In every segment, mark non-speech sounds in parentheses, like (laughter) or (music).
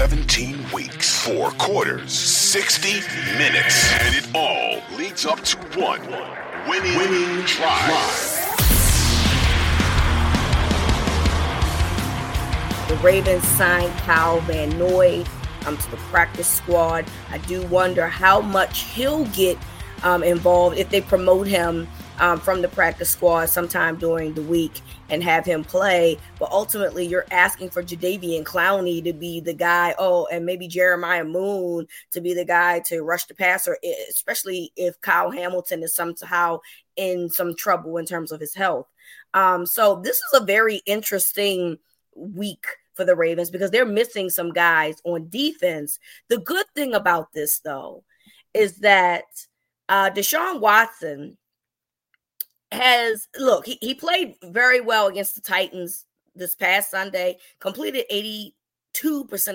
17 weeks, four quarters, 60 minutes, and it all leads up to one winning, winning drive. The Ravens signed Kyle Van Noy um, to the practice squad. I do wonder how much he'll get um, involved if they promote him um, from the practice squad sometime during the week and have him play. But ultimately, you're asking for Jadeveon Clowney to be the guy. Oh, and maybe Jeremiah Moon to be the guy to rush the passer, especially if Kyle Hamilton is somehow in some trouble in terms of his health. Um, so this is a very interesting week for the Ravens because they're missing some guys on defense. The good thing about this, though, is that uh, Deshaun Watson has look, he, he played very well against the Titans this past Sunday, completed 82%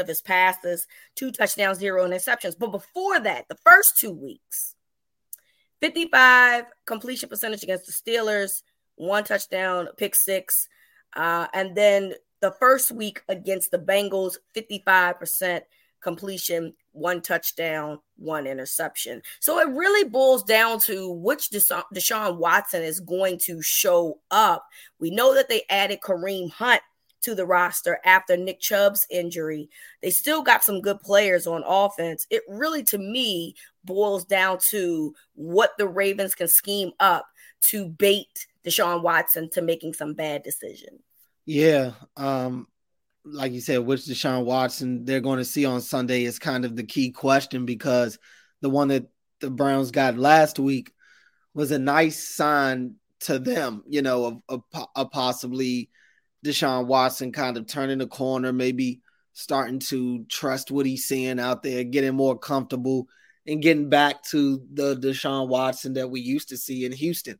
of his passes, two touchdowns, zero interceptions. But before that, the first two weeks, 55 completion percentage against the Steelers, one touchdown, pick six. Uh, and then the first week against the Bengals, 55% completion, one touchdown, one interception. So it really boils down to which Deshaun Watson is going to show up. We know that they added Kareem Hunt to the roster after Nick Chubb's injury. They still got some good players on offense. It really, to me, boils down to what the Ravens can scheme up to bait Deshaun Watson to making some bad decisions. Yeah. Um, like you said, which Deshaun Watson they're going to see on Sunday is kind of the key question because the one that the Browns got last week was a nice sign to them, you know, of, of possibly Deshaun Watson kind of turning the corner, maybe starting to trust what he's seeing out there, getting more comfortable and getting back to the Deshaun Watson that we used to see in Houston.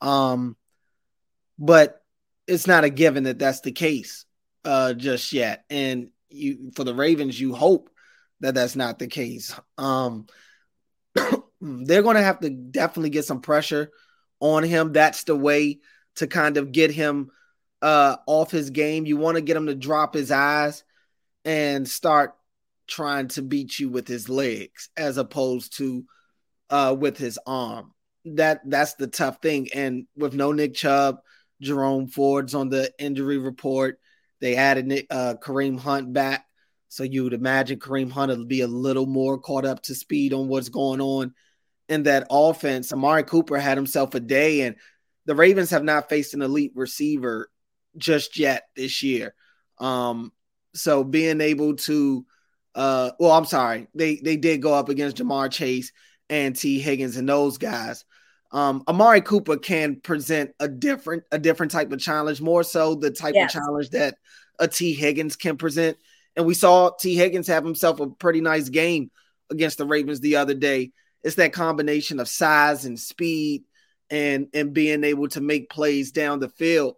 Um, but it's not a given that that's the case uh, just yet. And you for the Ravens, you hope that that's not the case. Um, (clears throat) they're going to have to definitely get some pressure on him. That's the way to kind of get him uh, off his game. You want to get him to drop his eyes and start trying to beat you with his legs as opposed to uh, with his arm. That that's the tough thing. And with no Nick Chubb, Jerome Ford's on the injury report. They added uh, Kareem Hunt back. So you would imagine Kareem Hunt will be a little more caught up to speed on what's going on in that offense. Amari Cooper had himself a day, and the Ravens have not faced an elite receiver just yet this year. Um, so being able to, uh, well, I'm sorry, they they did go up against Ja'Marr Chase and Tee Higgins and those guys. Um, Amari Cooper can present a different a different type of challenge, more so the type yes. of challenge that a Tee Higgins can present. And we saw Tee Higgins have himself a pretty nice game against the Ravens the other day. It's that combination of size and speed and and being able to make plays down the field.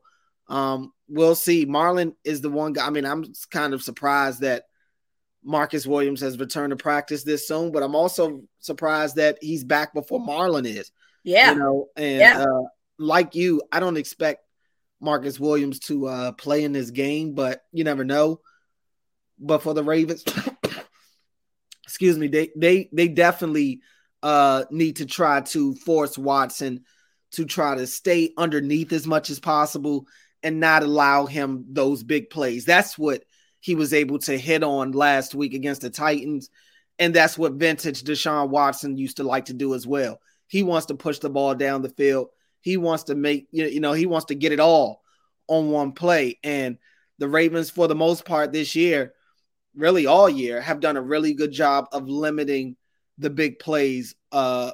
Um, we'll see. Marlon is the one guy. I mean, I'm kind of surprised that Marcus Williams has returned to practice this soon, but I'm also surprised that he's back before Marlon is. Yeah. You know, and yeah. uh, like you, I don't expect Marcus Williams to uh, play in this game, but you never know. But for the Ravens, (coughs) excuse me, they they they definitely uh, need to try to force Watson to try to stay underneath as much as possible and not allow him those big plays. That's what he was able to hit on last week against the Titans. And that's what vintage Deshaun Watson used to like to do as well. He wants to push the ball down the field. He wants to make, you know, he wants to get it all on one play. And the Ravens, for the most part this year, really all year, have done a really good job of limiting the big plays uh,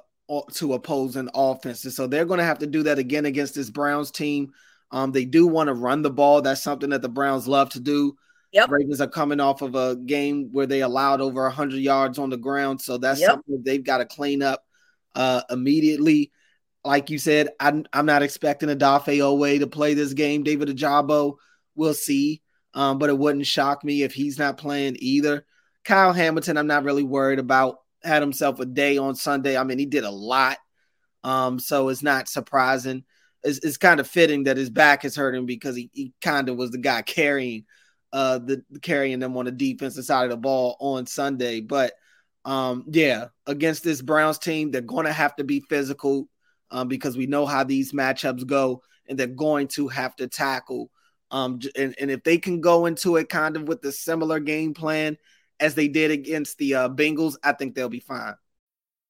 to opposing offenses. So they're going to have to do that again against this Browns team. Um, they do want to run the ball. That's something that the Browns love to do. Yep. Ravens are coming off of a game where they allowed over 100 yards on the ground. So that's yep. something they've got to clean up uh, immediately. Like you said, I'm, I'm not expecting Odafe Oweh to play this game. David Ojabo, we'll see. Um, but it wouldn't shock me if he's not playing either. Kyle Hamilton, I'm not really worried about. Had himself a day on Sunday. I mean, he did a lot. Um, so it's not surprising. It's, it's kind of fitting that his back is hurting because he, he kind of was the guy (laughs) carrying – uh the carrying them on the defensive side of the ball on Sunday. But um yeah, against this Browns team, they're going to have to be physical um, because we know how these matchups go, and they're going to have to tackle. Um, and, and if they can go into it kind of with a similar game plan as they did against the uh, Bengals, I think they'll be fine.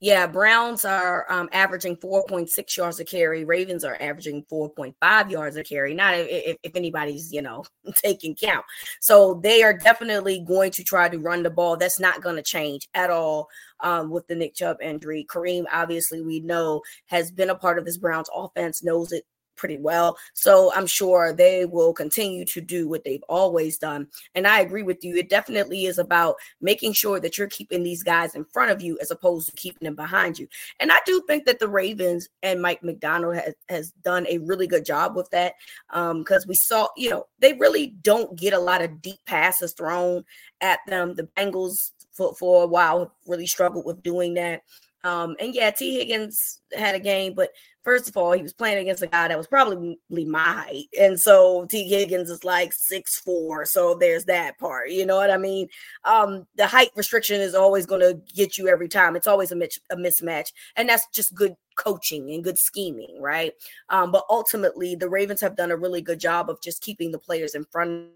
Yeah, Browns are um, averaging 4.6 yards a carry. Ravens are averaging 4.5 yards a carry. Not if, if anybody's, you know, (laughs) taking count. So they are definitely going to try to run the ball. That's not going to change at all um, with the Nick Chubb injury. Kareem, obviously, we know has been a part of this Browns offense, knows it pretty well. So I'm sure they will continue to do what they've always done. And I agree with you. It definitely is about making sure that you're keeping these guys in front of you as opposed to keeping them behind you. And I do think that the Ravens and Mike Macdonald has, has done a really good job with that because um, we saw, you know, they really don't get a lot of deep passes thrown at them. The Bengals for, for a while really struggled with doing that. Um, and yeah, Tee Higgins had a game, but first of all, he was playing against a guy that was probably my height. And so Tee Higgins is like six four. So there's that part. You know what I mean? Um, the height restriction is always going to get you every time. It's always a, a mismatch. And that's just good coaching and good scheming, right? Um, but ultimately, the Ravens have done a really good job of just keeping the players in front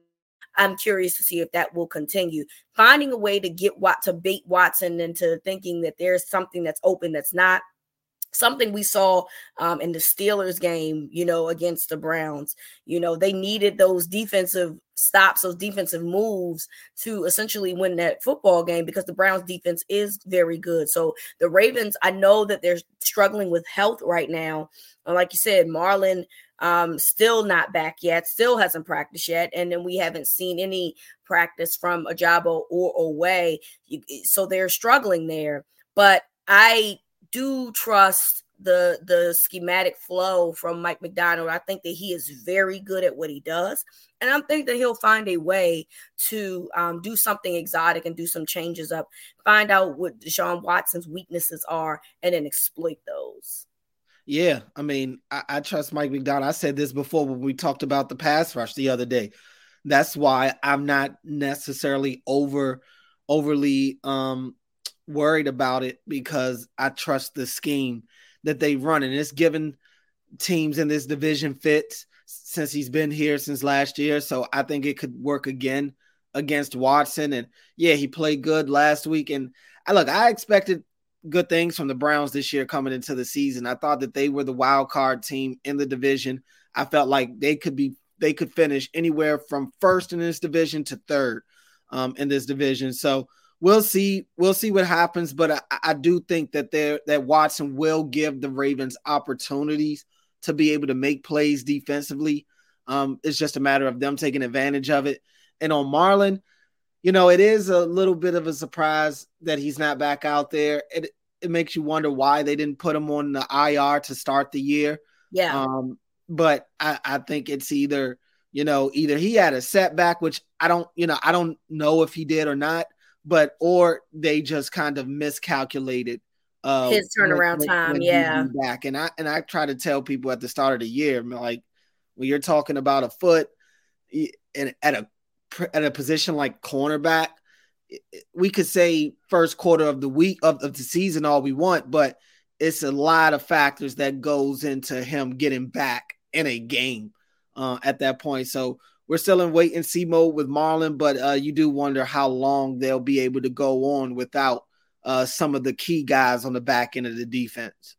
I'm curious to see if that will continue. Finding a way to get Watt to bait Watson into thinking that there's something that's open that's not something we saw um, in the Steelers game, you know, against the Browns. You know, they needed those defensive stops, those defensive moves to essentially win that football game because the Browns defense is very good. So the Ravens, I know that they're struggling with health right now. And Like you said, Marlon um, still not back yet, still hasn't practiced yet. And then we haven't seen any practice from Ojabo or Oweh. So they're struggling there. But I do trust the the schematic flow from Mike Macdonald. I think that he is very good at what he does, and I think that he'll find a way to um, do something exotic and do some changes up, find out what Deshaun Watson's weaknesses are, and then exploit those. Yeah, I mean, I, I, trust Mike Macdonald. I said this before when we talked about the pass rush the other day. That's why I'm not necessarily over overly um worried about it because I trust the scheme that they run, and it's given teams in this division fits since he's been here since last year. So I think it could work again against Watson. And yeah, he played good last week. And I look, I expected good things from the Browns this year coming into the season. I thought that they were the wild card team in the division. I felt like they could be they could finish anywhere from first in this division to third um, in this division. So we'll see we'll see what happens. But I, I do think that there that Watson will give the Ravens opportunities to be able to make plays defensively. Um, it's just a matter of them taking advantage of it. And on Marlon, you know, it is a little bit of a surprise that he's not back out there. It it makes you wonder why they didn't put him on the IR to start the year. Yeah. Um, but I, I think it's either, you know, either he had a setback, which I don't, you know, I don't know if he did or not, but or they just kind of miscalculated uh, his turnaround when, time. When yeah. Back. And I and I try to tell people at the start of the year, like when you're talking about a foot and at a at a position like cornerback, we could say first quarter of the week of, of the season all we want, but it's a lot of factors that goes into him getting back in a game uh, at that point. So we're still in wait and see mode with Marlon, but uh, you do wonder how long they'll be able to go on without uh, some of the key guys on the back end of the defense.